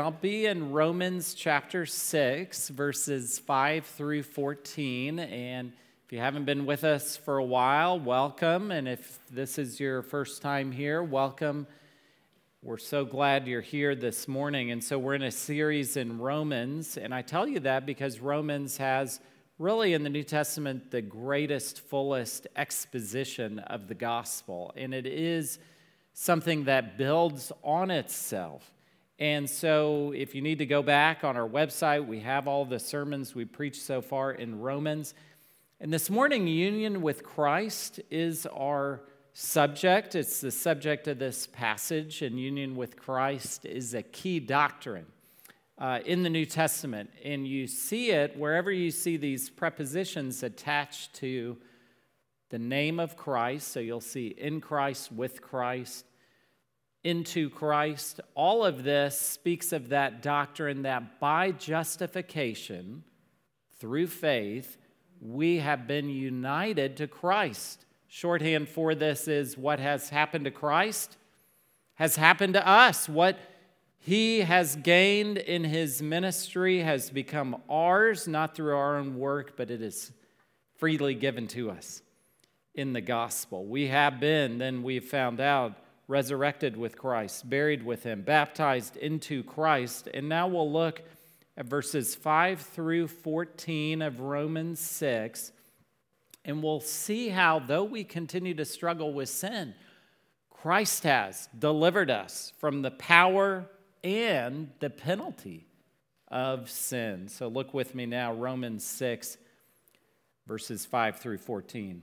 I'll be in Romans chapter 6, verses 5 through 14. And if you haven't been with us for a while, welcome. And if this is your first time here, welcome. We're so glad you're here this morning. And so we're in a series in Romans. And I tell you that because Romans has really in the New Testament the greatest, fullest exposition of the gospel. And it is something that builds on itself. And so, if you need to go back on our website, we have all the sermons we preached so far in Romans. And this morning, union with Christ is our subject. It's the subject of this passage, and union with Christ is a key doctrine uh, in the New Testament. And you see it wherever you see these prepositions attached to the name of Christ. So you'll see in Christ, with Christ, into Christ. All of this speaks of that doctrine that by justification, through faith, we have been united to Christ. Shorthand for this is what has happened to Christ has happened to us. What he has gained in his ministry has become ours, not through our own work, but it is freely given to us in the gospel. We have been, then we've found out, resurrected with Christ, buried with him, baptized into Christ. And now we'll look at verses 5 through 14 of Romans 6, and we'll see how, though we continue to struggle with sin, Christ has delivered us from the power and the penalty of sin. So look with me now, Romans 6, verses 5 through 14.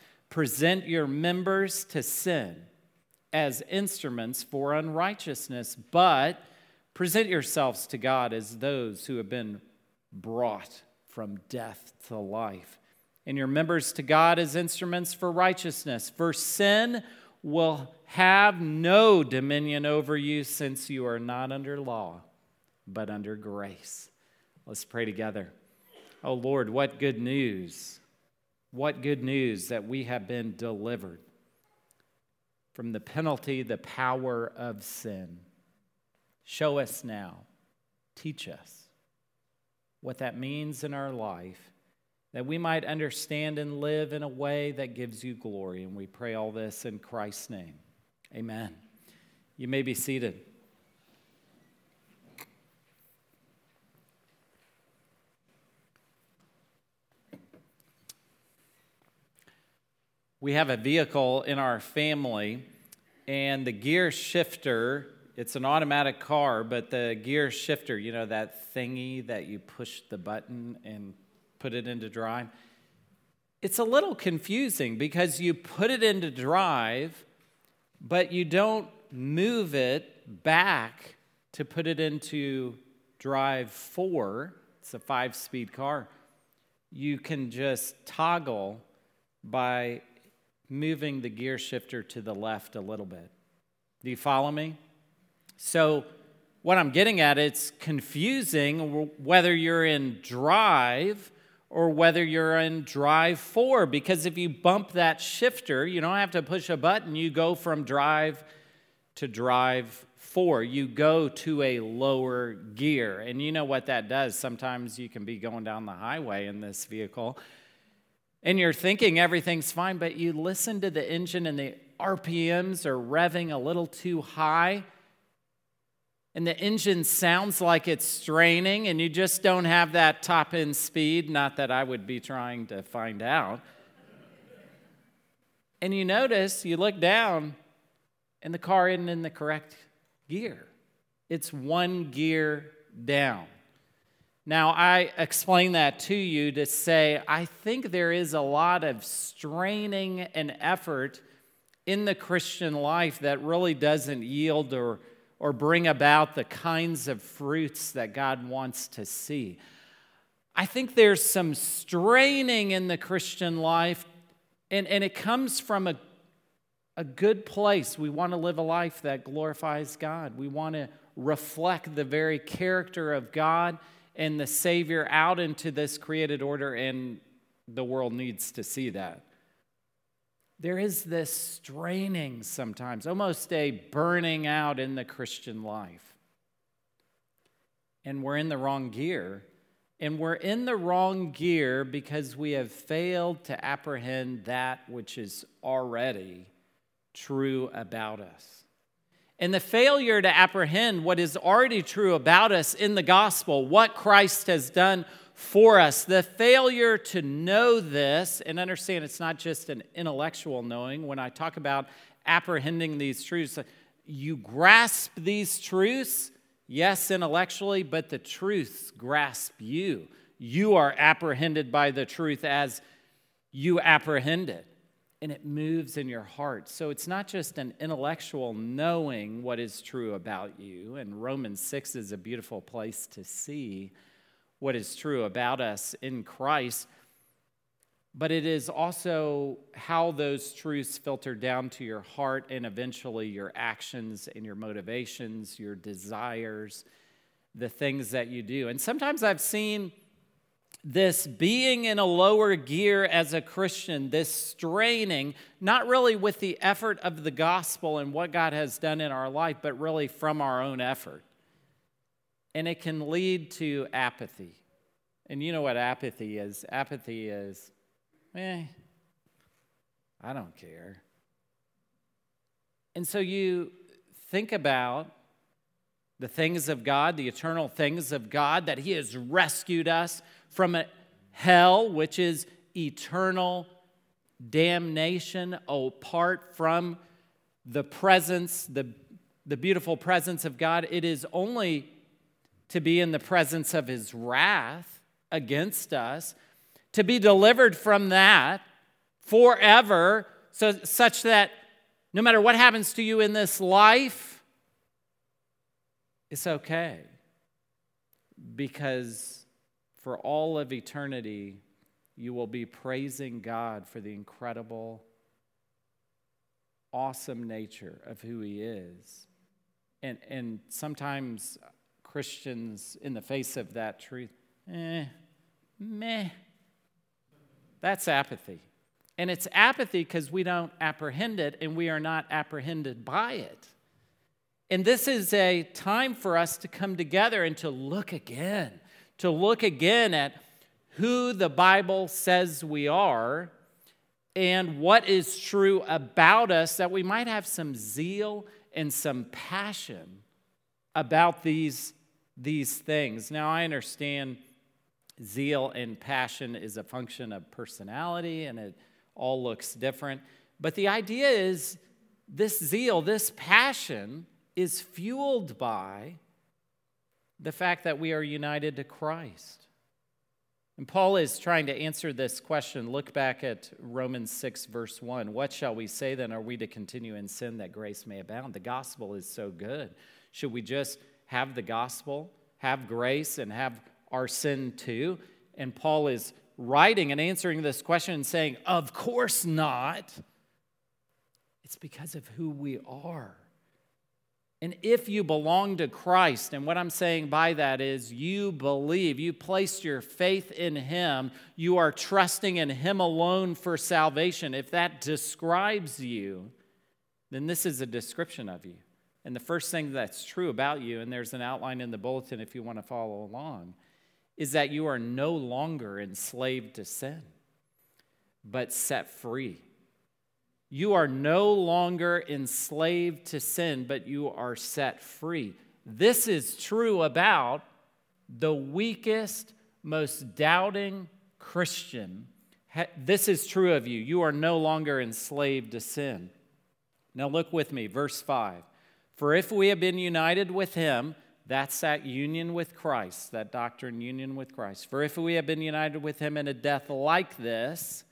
present your members to sin as instruments for unrighteousness, but present yourselves to God as those who have been brought from death to life, and your members to God as instruments for righteousness. For sin will have no dominion over you since you are not under law but under grace. Let's pray together. Oh Lord, what good news! What good news that we have been delivered from the penalty, the power of sin. Show us now, teach us what that means in our life, that we might understand and live in a way that gives you glory. And we pray all this in Christ's name. Amen. You may be seated. We have a vehicle in our family, and the gear shifter, it's an automatic car, but the gear shifter, you know, that thingy that you push the button and put it into drive, it's a little confusing because you put it into drive, but you don't move it back to put it into drive four. It's a five speed car. You can just toggle by moving the gear shifter to the left a little bit. Do you follow me? So, what I'm getting at, it's confusing whether you're in drive or whether you're in drive four, because if you bump that shifter, you don't have to push a button, you go from drive to drive four. You go to a lower gear. And you know what that does. Sometimes you can be going down the highway in this vehicle and you're thinking everything's fine, but you listen to the engine and the RPMs are revving a little too high, and the engine sounds like it's straining and you just don't have that top end speed, not that I would be trying to find out. And you notice, you look down, and the car isn't in the correct gear. It's one gear down. Now, I explain that to you to say I think there is a lot of straining and effort in the Christian life that really doesn't yield or or bring about the kinds of fruits that God wants to see. I think there's some straining in the Christian life, and, and it comes from a, a good place. We want to live a life that glorifies God. We want to reflect the very character of God and the Savior out into this created order, and the world needs to see that there is this straining sometimes, almost a burning out in the Christian life. And we're in the wrong gear. And we're in the wrong gear because we have failed to apprehend that which is already true about us. And the failure to apprehend what is already true about us in the gospel, what Christ has done for us. The failure to know this and understand it's not just an intellectual knowing. When I talk about apprehending these truths, you grasp these truths, yes, intellectually, but the truths grasp you. You are apprehended by the truth as you apprehend it, and it moves in your heart. So it's not just an intellectual knowing what is true about you, and Romans 6 is a beautiful place to see what is true about us in Christ, but it is also how those truths filter down to your heart and eventually your actions and your motivations, your desires, the things that you do. And sometimes I've seen this being in a lower gear as a Christian, this straining, not really with the effort of the gospel and what God has done in our life, but really from our own effort and it can lead to apathy. And you know what apathy is? Apathy is, eh, I don't care. And so you think about the things of God, the eternal things of God, that He has rescued us from hell, which is eternal damnation apart from the presence, the, the beautiful presence of God. It is only to be in the presence of his wrath against us, to be delivered from that forever, so, such that no matter what happens to you in this life, it's okay. Because for all of eternity, you will be praising God for the incredible, awesome nature of who He is. And, and sometimes Christians in the face of that truth, eh, meh. That's apathy. And it's apathy because we don't apprehend it and we are not apprehended by it. And this is a time for us to come together and to look again, to look again at who the Bible says we are and what is true about us, that we might have some zeal and some passion about these these things. Now, I understand zeal and passion is a function of personality and it all looks different. But the idea is this zeal, this passion, is fueled by the fact that we are united to Christ. And Paul is trying to answer this question. Look back at Romans 6, verse 1. What shall we say then? Are we to continue in sin that grace may abound? The gospel is so good. Should we just have the gospel, have grace, and have our sin too? And Paul is writing and answering this question and saying, Of course not. It's because of who we are. And if you belong to Christ, and what I'm saying by that is you believe, you placed your faith in Him, you are trusting in Him alone for salvation. If that describes you, then this is a description of you. And the first thing that's true about you, and there's an outline in the bulletin if you want to follow along, is that you are no longer enslaved to sin, but set free. You are no longer enslaved to sin, but you are set free. this is true about the weakest, most doubting Christian. This is true of you. You are no longer enslaved to sin. Now, look with me, verse 5. For if we have been united with him, that's that union with Christ, that doctrine union with Christ. For if we have been united with him in a death like this,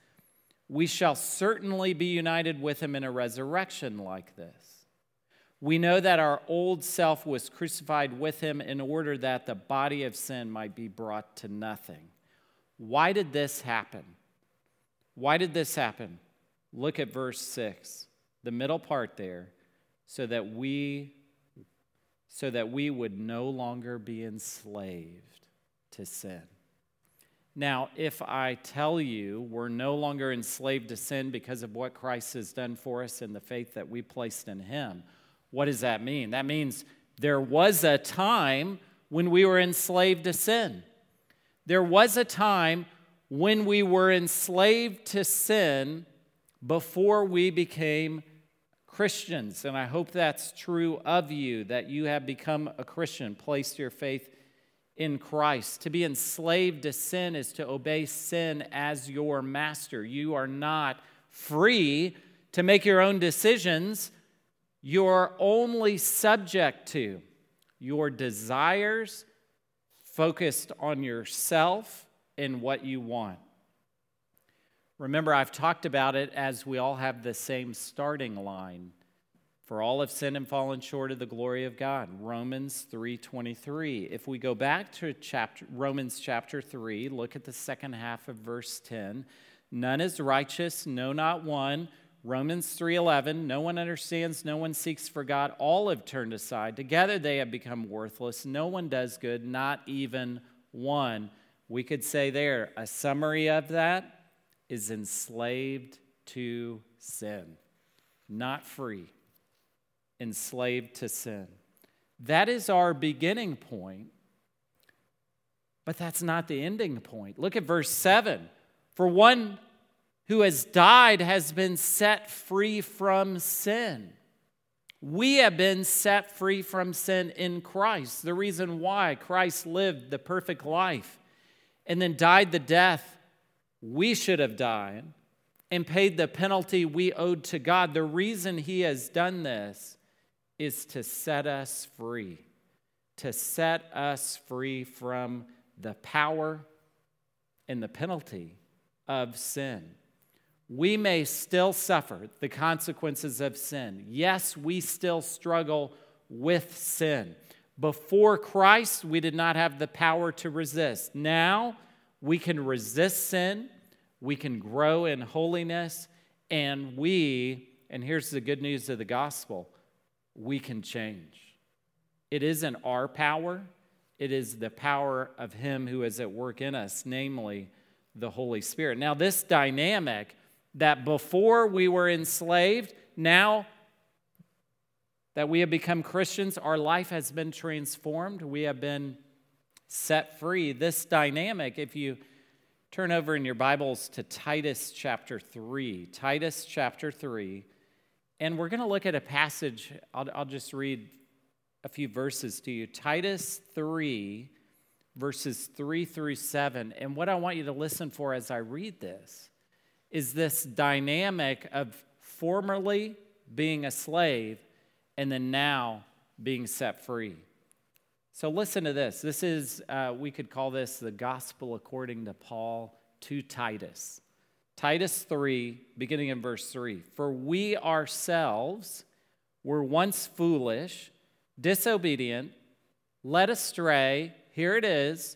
we shall certainly be united with him in a resurrection like this. We know that our old self was crucified with him in order that the body of sin might be brought to nothing. Why did this happen? Why did this happen? Look at verse 6, the middle part there, so that we so that we would no longer be enslaved to sin. Now, if I tell you we're no longer enslaved to sin because of what Christ has done for us and the faith that we placed in him, what does that mean? That means there was a time when we were enslaved to sin. There was a time when we were enslaved to sin before we became Christians. And I hope that's true of you, that you have become a Christian, placed your faith in Christ. To be enslaved to sin is to obey sin as your master. You are not free to make your own decisions you're only subject to your desires focused on yourself and what you want. Remember, I've talked about it as we all have the same starting line. For all have sinned and fallen short of the glory of God. Romans 3:23. If we go back to chapter Romans chapter 3, look at the second half of verse 10. None is righteous, no not one. Romans 3:11 No one understands, no one seeks for God, all have turned aside. Together they have become worthless. No one does good, not even one. We could say there a summary of that is enslaved to sin. Not free. Enslaved to sin. That is our beginning point. But that's not the ending point. Look at verse 7. For one who has died has been set free from sin. We have been set free from sin in Christ. The reason why Christ lived the perfect life and then died the death we should have died and paid the penalty we owed to God. The reason he has done this is to set us free, to set us free from the power and the penalty of sin we may still suffer the consequences of sin. Yes, we still struggle with sin. Before Christ, we did not have the power to resist. Now, we can resist sin, we can grow in holiness, and we, and here's the good news of the gospel, we can change. It isn't our power, it is the power of Him who is at work in us, namely the Holy Spirit. Now, this dynamic that before we were enslaved, now that we have become Christians, our life has been transformed. We have been set free. This dynamic, if you turn over in your Bibles to Titus chapter 3, Titus chapter 3, and we're going to look at a passage. I'll, I'll just read a few verses to you. Titus 3, verses 3 through 7. And what I want you to listen for as I read this is this dynamic of formerly being a slave and then now being set free. So listen to this. This is, uh, we could call this the gospel according to Paul to Titus. Titus 3, beginning in verse 3. For we ourselves were once foolish, disobedient, led astray, here it is,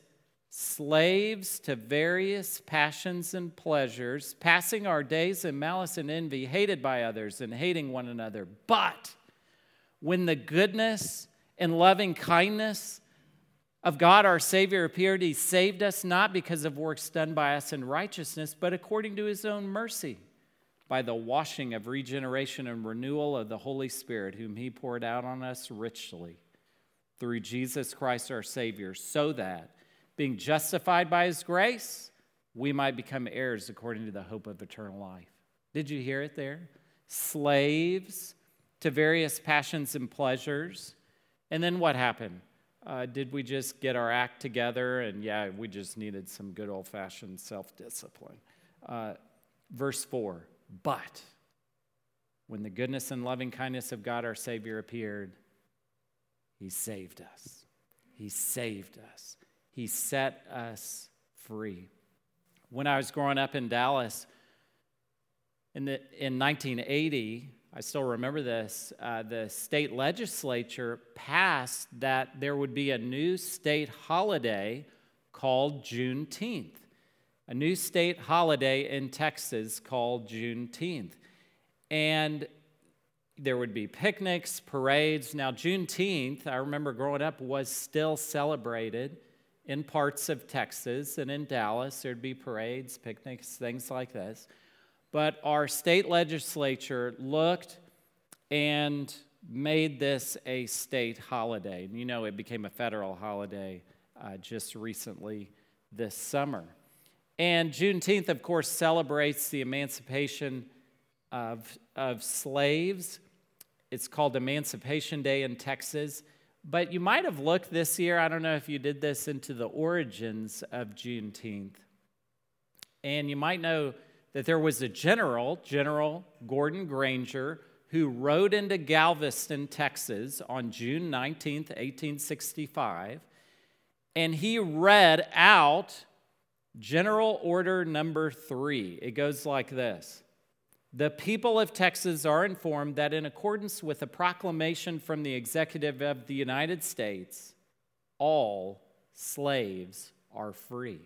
slaves to various passions and pleasures, passing our days in malice and envy, hated by others and hating one another. But when the goodness and loving kindness of God our Savior appeared, He saved us not because of works done by us in righteousness, but according to His own mercy, by the washing of regeneration and renewal of the Holy Spirit, whom He poured out on us richly through Jesus Christ our Savior, so that being justified by his grace, we might become heirs according to the hope of eternal life. Did you hear it there? Slaves to various passions and pleasures. And then what happened? Uh, did we just get our act together? And yeah, we just needed some good old fashioned self discipline. Uh, verse 4 But when the goodness and loving kindness of God our Savior appeared, He saved us. He saved us. He set us free. When I was growing up in Dallas in, the, in 1980, I still remember this. Uh, the state legislature passed that there would be a new state holiday called Juneteenth, a new state holiday in Texas called Juneteenth. And there would be picnics, parades. Now, Juneteenth, I remember growing up, was still celebrated in parts of Texas and in Dallas. There'd be parades, picnics, things like this. But our state legislature looked and made this a state holiday. You know, it became a federal holiday uh, just recently this summer. And Juneteenth, of course, celebrates the emancipation of, of slaves. It's called Emancipation Day in Texas. But you might have looked this year, I don't know if you did this, into the origins of Juneteenth. And you might know that there was a general, General Gordon Granger, who rode into Galveston, Texas on June 19, 1865, and he read out General Order number three. It goes like this The people of Texas are informed that, in accordance with a proclamation from the Executive of the United States, all slaves are free.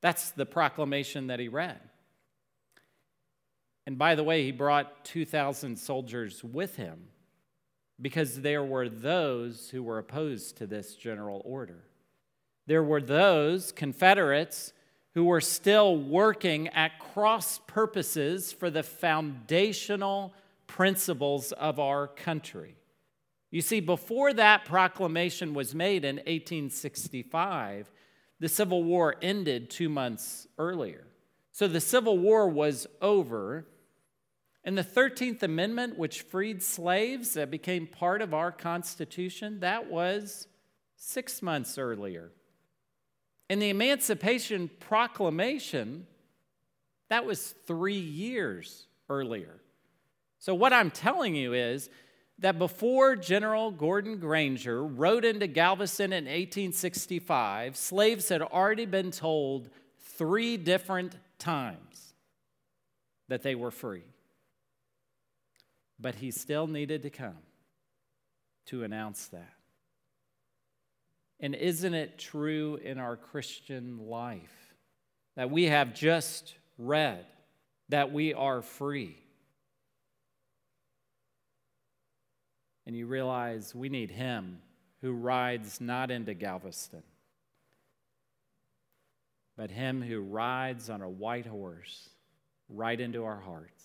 That's the proclamation that he read. And by the way, he brought 2,000 soldiers with him because there were those who were opposed to this general order. There were those Confederates who were still working at cross purposes for the foundational principles of our country. You see, before that proclamation was made in 1865, the Civil War ended two months earlier. So the Civil War was over, and the 13th Amendment, which freed slaves, that became part of our Constitution, that was six months earlier. And the Emancipation Proclamation, that was three years earlier. So, what I'm telling you is that before General Gordon Granger rode into Galveston in 1865, slaves had already been told three different times that they were free. But he still needed to come to announce that. And isn't it true in our Christian life that we have just read that we are free? And you realize we need Him who rides not into Galveston, but Him who rides on a white horse right into our hearts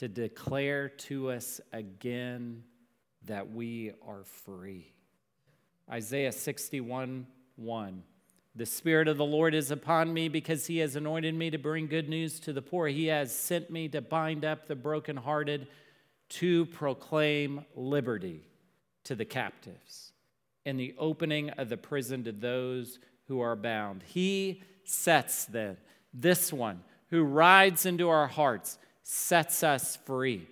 to declare to us again that we are free. Isaiah 61 1. The Spirit of the Lord is upon me because He has anointed me to bring good news to the poor. He has sent me to bind up the brokenhearted, to proclaim liberty to the captives, and the opening of the prison to those who are bound. He sets then, this one who rides into our hearts, sets us free.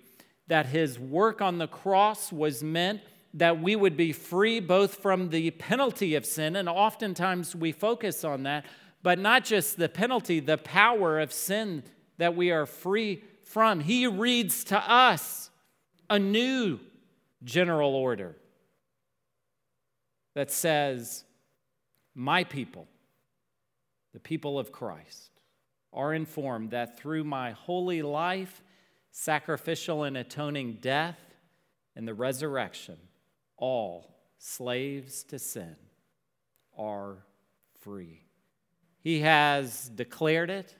That his work on the cross was meant that we would be free both from the penalty of sin, and oftentimes we focus on that, but not just the penalty, the power of sin that we are free from. He reads to us a new general order that says, My people, the people of Christ, are informed that through my holy life, sacrificial and atoning death, and the resurrection, all slaves to sin are free. He has declared it,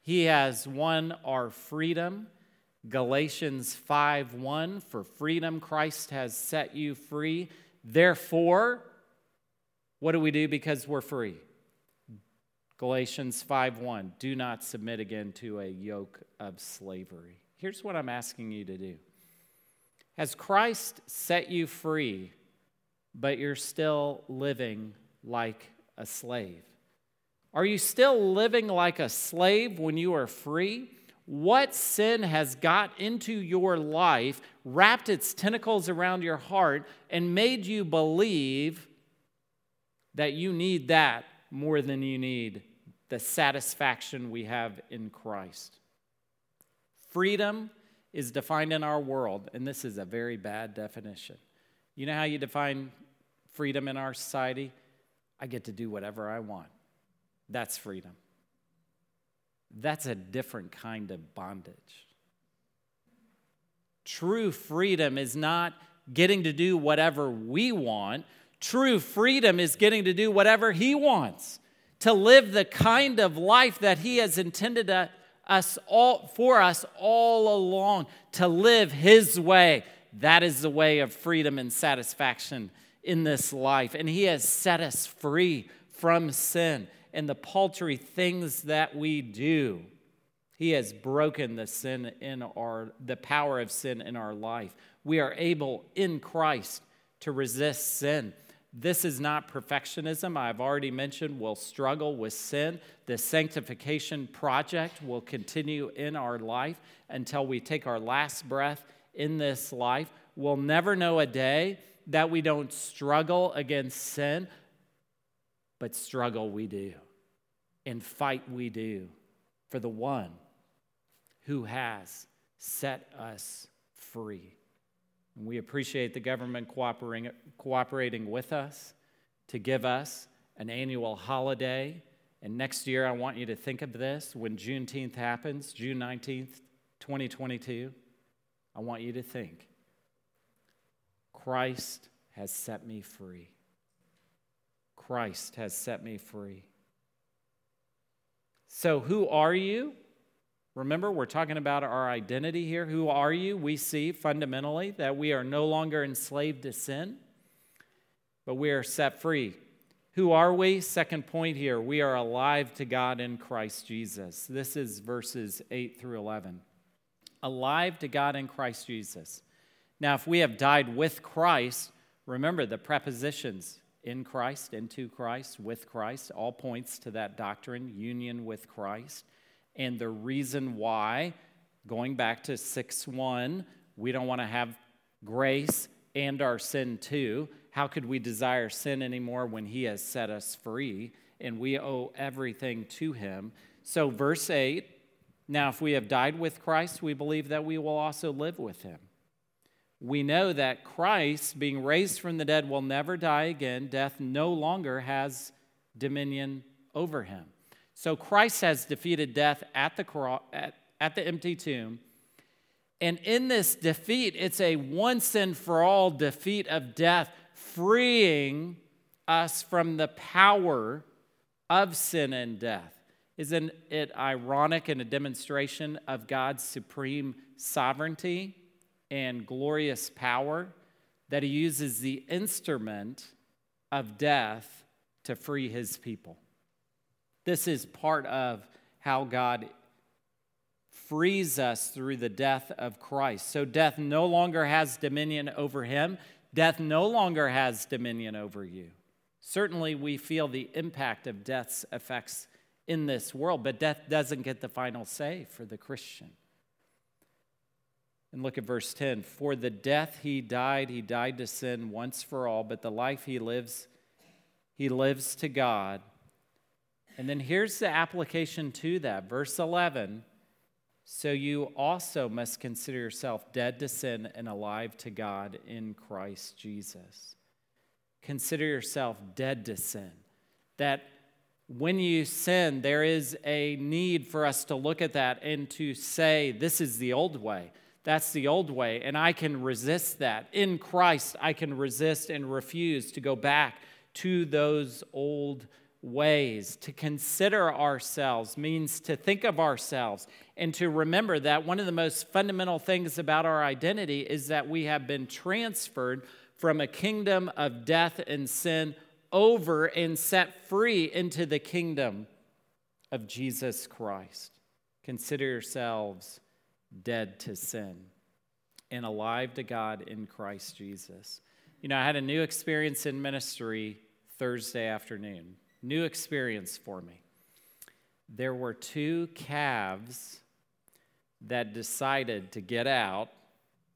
He has won our freedom. Galatians 5 1 For freedom Christ has set you free. Therefore, what do we do because we're free? Galatians 5:1 Do not submit again to a yoke of slavery. Here's what I'm asking you to do. Has Christ set you free but you're still living like a slave? Are you still living like a slave when you are free? What sin has got into your life, wrapped its tentacles around your heart, and made you believe that you need that more than you need the satisfaction we have in Christ? Freedom is defined in our world, and this is a very bad definition. You know how you define freedom in our society? I get to do whatever I want. That's freedom. That's a different kind of bondage. True freedom is not getting to do whatever we want. True freedom is getting to do whatever He wants, to live the kind of life that He has intended us all, for us all along, to live His way. That is the way of freedom and satisfaction in this life. And He has set us free from sin and the paltry things that we do. He has broken the sin in our the power of sin in our life. We are able in Christ to resist sin. This is not perfectionism. I've already mentioned we'll struggle with sin. The sanctification project will continue in our life until we take our last breath in this life. We'll never know a day that we don't struggle against sin, but struggle we do and fight we do for the one who has set us free. And we appreciate the government cooperating, cooperating with us to give us an annual holiday. And next year, I want you to think of this when Juneteenth happens, June 19th, 2022. I want you to think Christ has set me free. Christ has set me free. So, who are you? Remember, we're talking about our identity here. Who are you? We see fundamentally that we are no longer enslaved to sin, but we are set free. Who are we? Second point here we are alive to God in Christ Jesus. This is verses 8 through 11. Alive to God in Christ Jesus. Now, if we have died with Christ, remember the prepositions in Christ, into Christ, with Christ, all points to that doctrine, union with Christ. And the reason why, going back to 6 1, we don't want to have grace and our sin too. How could we desire sin anymore when He has set us free and we owe everything to Him? So, verse 8 now, if we have died with Christ, we believe that we will also live with Him we know that Christ, being raised from the dead, will never die again. Death no longer has dominion over him. So Christ has defeated death at the, at, at the empty tomb. And in this defeat, it's a once and for all defeat of death, freeing us from the power of sin and death. Isn't it ironic and a demonstration of God's supreme sovereignty? and glorious power that he uses the instrument of death to free his people. This is part of how God frees us through the death of Christ. So death no longer has dominion over him, death no longer has dominion over you. Certainly, we feel the impact of death's effects in this world, but death doesn't get the final say for the Christian. And look at verse 10 For the death he died, he died to sin once for all, but the life he lives, he lives to God. And then here's the application to that. Verse 11 So you also must consider yourself dead to sin and alive to God in Christ Jesus. Consider yourself dead to sin. That when you sin, there is a need for us to look at that and to say, This is the old way. That's the old way, and I can resist that. In Christ, I can resist and refuse to go back to those old ways. To consider ourselves means to think of ourselves and to remember that one of the most fundamental things about our identity is that we have been transferred from a kingdom of death and sin over and set free into the kingdom of Jesus Christ. Consider yourselves dead to sin and alive to God in Christ Jesus. You know, I had a new experience in ministry Thursday afternoon. New experience for me. There were two calves that decided to get out.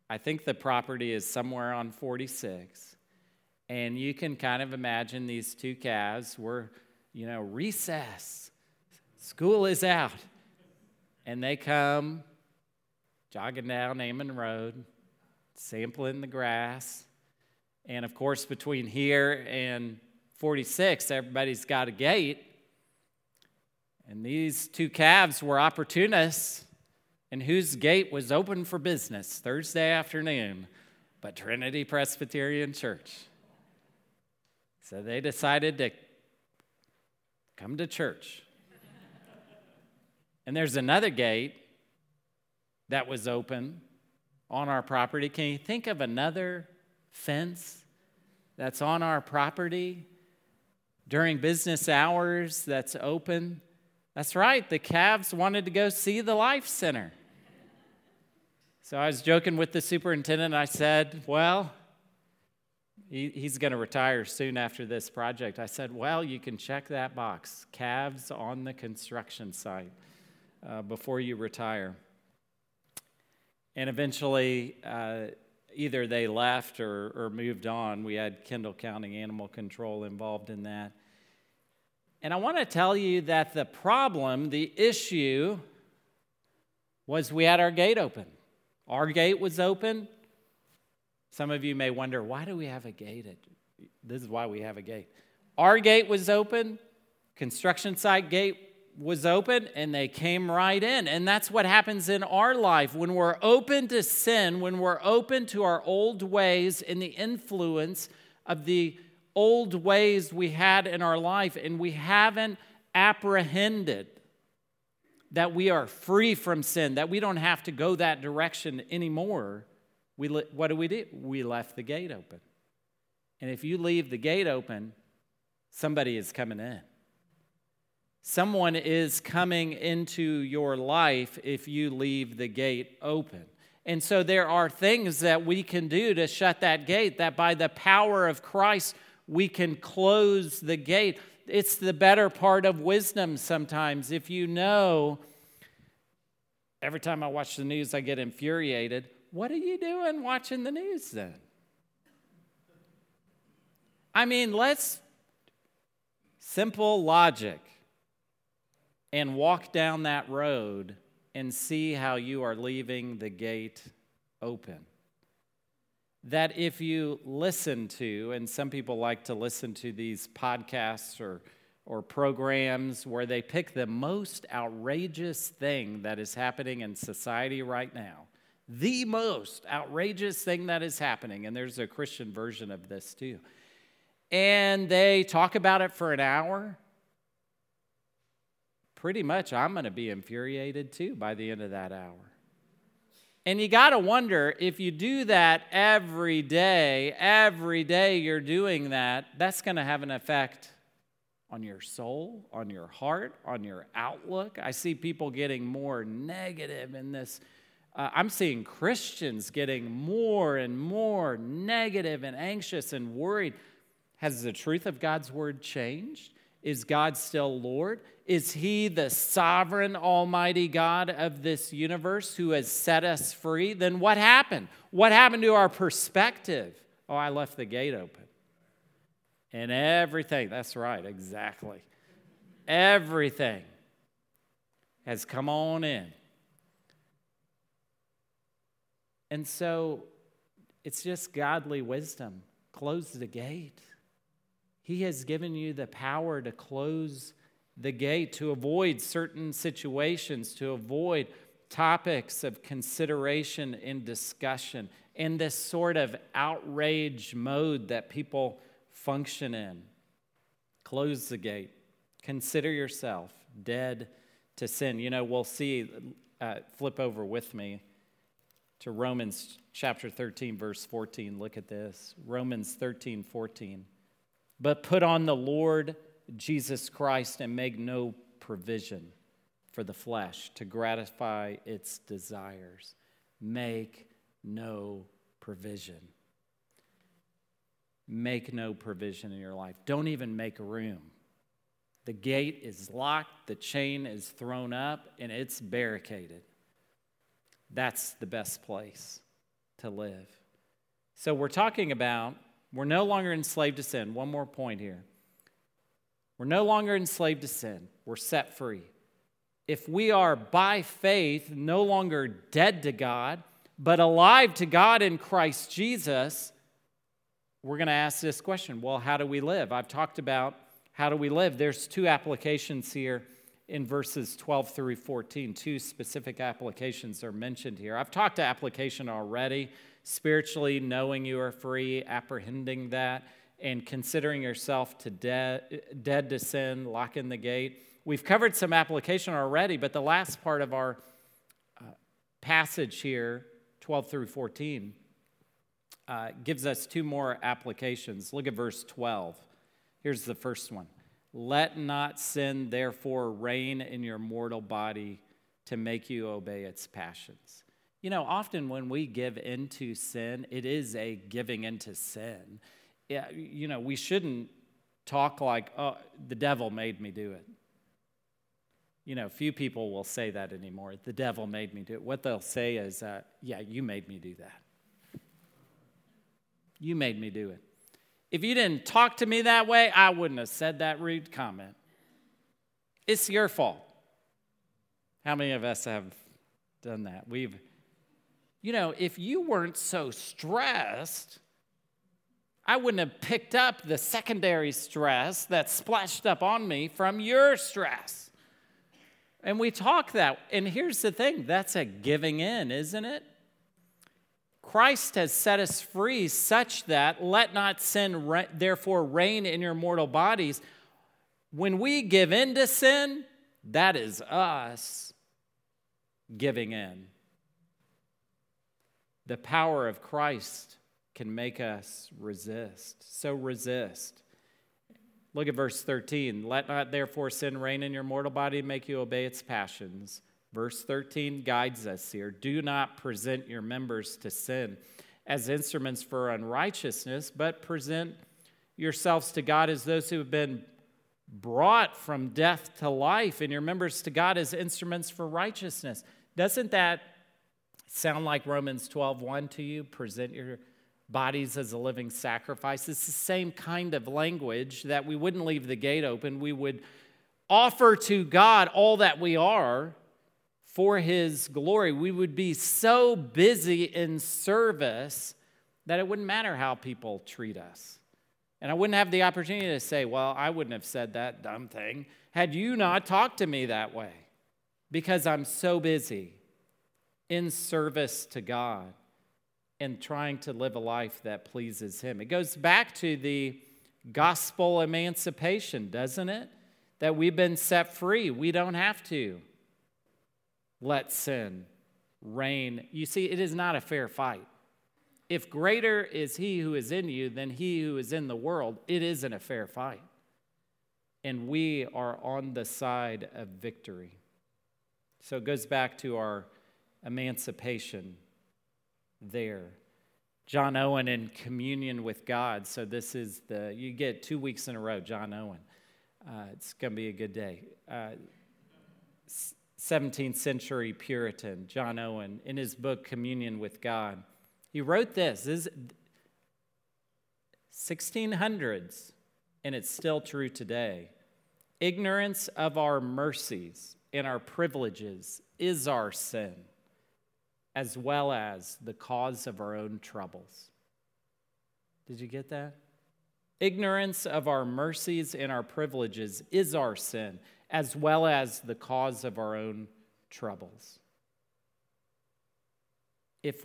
I think the property is somewhere on 46. And you can kind of imagine these two calves were, you know, recess. School is out. And they come jogging down Ammon Road, sampling the grass. And of course, between here and 46, everybody's got a gate. And these two calves were opportunists, and whose gate was open for business Thursday afternoon, but Trinity Presbyterian Church. So they decided to come to church. and there's another gate that was open on our property. Can you think of another fence that's on our property during business hours that's open? That's right, the calves wanted to go see the Life Center. So I was joking with the superintendent. I said, Well, he, he's going to retire soon after this project. I said, Well, you can check that box calves on the construction site uh, before you retire. And eventually, uh, either they left or, or moved on. We had Kendall County Animal Control involved in that. And I want to tell you that the problem, the issue, was we had our gate open. Our gate was open. Some of you may wonder, why do we have a gate? This is why we have a gate. Our gate was open, construction site gate was open and they came right in. And that's what happens in our life when we're open to sin, when we're open to our old ways and the influence of the old ways we had in our life, and we haven't apprehended that we are free from sin, that we don't have to go that direction anymore. We, what do we do? We left the gate open. And if you leave the gate open, somebody is coming in. Someone is coming into your life if you leave the gate open. And so there are things that we can do to shut that gate, that by the power of Christ, we can close the gate. It's the better part of wisdom sometimes. If you know, every time I watch the news, I get infuriated. What are you doing watching the news then? I mean, let's simple logic and walk down that road and see how you are leaving the gate open. That if you listen to, and some people like to listen to these podcasts or, or programs where they pick the most outrageous thing that is happening in society right now, the most outrageous thing that is happening, and there's a Christian version of this too. And they talk about it for an hour pretty much I'm going to be infuriated too by the end of that hour. And you got to wonder if you do that every day, every day you're doing that, that's going to have an effect on your soul, on your heart, on your outlook. I see people getting more negative in this. Uh, I'm seeing Christians getting more and more negative and anxious and worried. Has the truth of God's word changed? Is God still Lord? Is He the sovereign, almighty God of this universe who has set us free? Then what happened? What happened to our perspective? Oh, I left the gate open. And everything, that's right, exactly. Everything has come on in. And so it's just godly wisdom. Close the gate. He has given you the power to close the gate, to avoid certain situations, to avoid topics of consideration and discussion, in this sort of outrage mode that people function in. Close the gate. Consider yourself dead to sin. You know, we'll see, uh, flip over with me to Romans chapter 13, verse 14. Look at this Romans 13, 14 but put on the Lord Jesus Christ and make no provision for the flesh to gratify its desires. Make no provision. make no provision in your life. Don't even make room. The gate is locked, the chain is thrown up, and it's barricaded. That's the best place to live. So, we're talking about we're no longer enslaved to sin. One more point here. We're no longer enslaved to sin, we're set free. If we are by faith no longer dead to God, but alive to God in Christ Jesus, we're going to ask this question well, how do we live? I've talked about how do we live. There's two applications here in verses 12 through 14. Two specific applications are mentioned here. I've talked to application already spiritually, knowing you are free, apprehending that, and considering yourself to de- dead to sin, locking the gate. We've covered some application already, but the last part of our uh, passage here, 12 through 14, uh, gives us two more applications. Look at verse 12. Here's the first one Let not sin, therefore, reign in your mortal body to make you obey its passions. You know, often when we give into sin, it is a giving into sin. Yeah, you know, we shouldn't talk like, oh, the devil made me do it. You know, few people will say that anymore. The devil made me do it. What they'll say is, uh, yeah, you made me do that. You made me do it. If you didn't talk to me that way, I wouldn't have said that rude comment. It's your fault. How many of us have done that? We've, you know, if you weren't so stressed, I wouldn't have picked up the secondary stress that splashed up on me from your stress. And we talk that. And here's the thing that's a giving in, isn't it? Christ has set us free such that let not sin therefore reign in your mortal bodies. When we give in to sin, that is us giving in. The power of Christ can make us resist. So resist. Look at verse 13. Let not therefore sin reign in your mortal body, and make you obey its passions. Verse 13 guides us here. Do not present your members to sin as instruments for unrighteousness, but present yourselves to God as those who have been brought from death to life, and your members to God as instruments for righteousness. Doesn't that sound like Romans 12 1 to you? Present your bodies as a living sacrifice. It's the same kind of language that we wouldn't leave the gate open. We would offer to God all that we are for his glory. We would be so busy in service that it wouldn't matter how people treat us. And I wouldn't have the opportunity to say, Well, I wouldn't have said that dumb thing had you not talked to me that way, because I'm so busy in service to God and trying to live a life that pleases Him. It goes back to the gospel emancipation, doesn't it? That we've been set free. We don't have to let sin reign. You see, it is not a fair fight. If greater is he who is in you than he who is in the world, it isn't a fair fight. And we are on the side of victory. So it goes back to our emancipation there. John Owen in communion with God. So this is the, you get two weeks in a row, John Owen. Uh, it's going to be a good day. Uh, 17th century Puritan, John Owen, in his book Communion with God. He wrote this, this 1600s, and it's still true today. Ignorance of our mercies and our privileges is our sin, as well as the cause of our own troubles. Did you get that? Ignorance of our mercies and our privileges is our sin, as well as the cause of our own troubles. If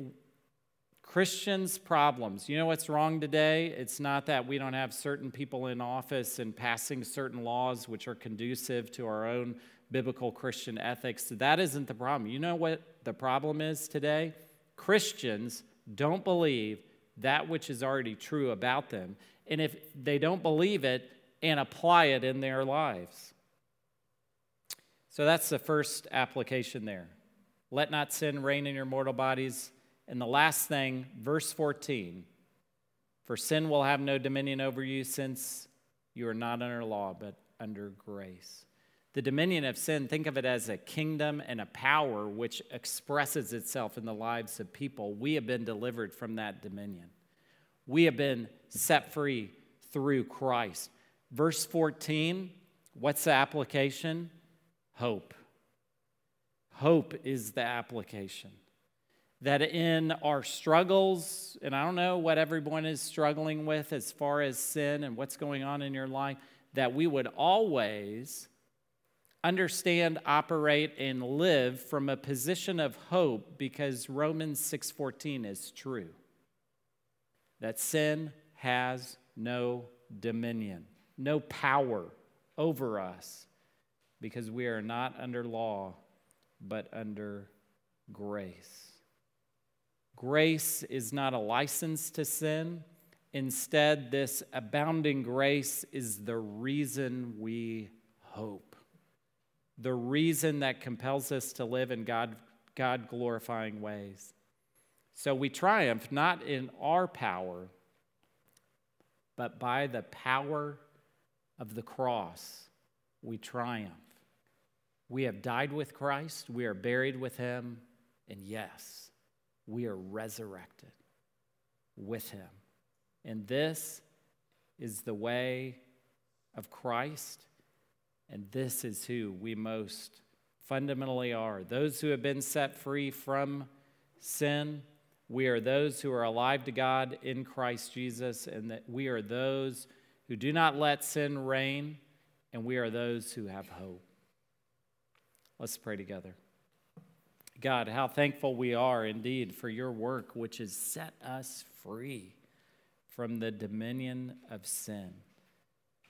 Christians' problems, you know what's wrong today? It's not that we don't have certain people in office and passing certain laws which are conducive to our own biblical Christian ethics. That isn't the problem. You know what the problem is today? Christians don't believe that which is already true about them. And if they don't believe it and apply it in their lives. So that's the first application there. Let not sin reign in your mortal bodies. And the last thing, verse 14 For sin will have no dominion over you, since you are not under law, but under grace. The dominion of sin, think of it as a kingdom and a power which expresses itself in the lives of people. We have been delivered from that dominion. We have been set free through Christ. Verse 14, what's the application? Hope. Hope is the application that in our struggles, and I don't know what everyone is struggling with as far as sin and what's going on in your life, that we would always understand, operate, and live from a position of hope because Romans 6:14 is true. That sin has no dominion, no power over us because we are not under law but under grace. Grace is not a license to sin. Instead, this abounding grace is the reason we hope, the reason that compels us to live in God, God glorifying ways. So we triumph not in our power, but by the power of the cross, we triumph. We have died with Christ, we are buried with him, and yes, we are resurrected with him. And this is the way of Christ, and this is who we most fundamentally are. Those who have been set free from sin, we are those who are alive to God in Christ Jesus, and that we are those who do not let sin reign, and we are those who have hope. Let's pray together. God, how thankful we are indeed for your work, which has set us free from the dominion of sin.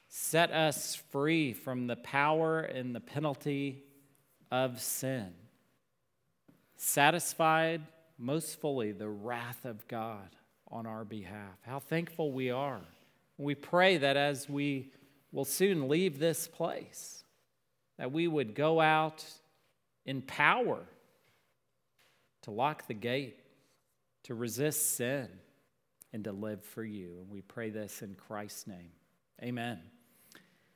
Set us free from the power and the penalty of sin. Satisfied most fully the wrath of God on our behalf. How thankful we are. We pray that as we will soon leave this place, that we would go out in power to lock the gate, to resist sin, and to live for you. And we pray this in Christ's name. Amen.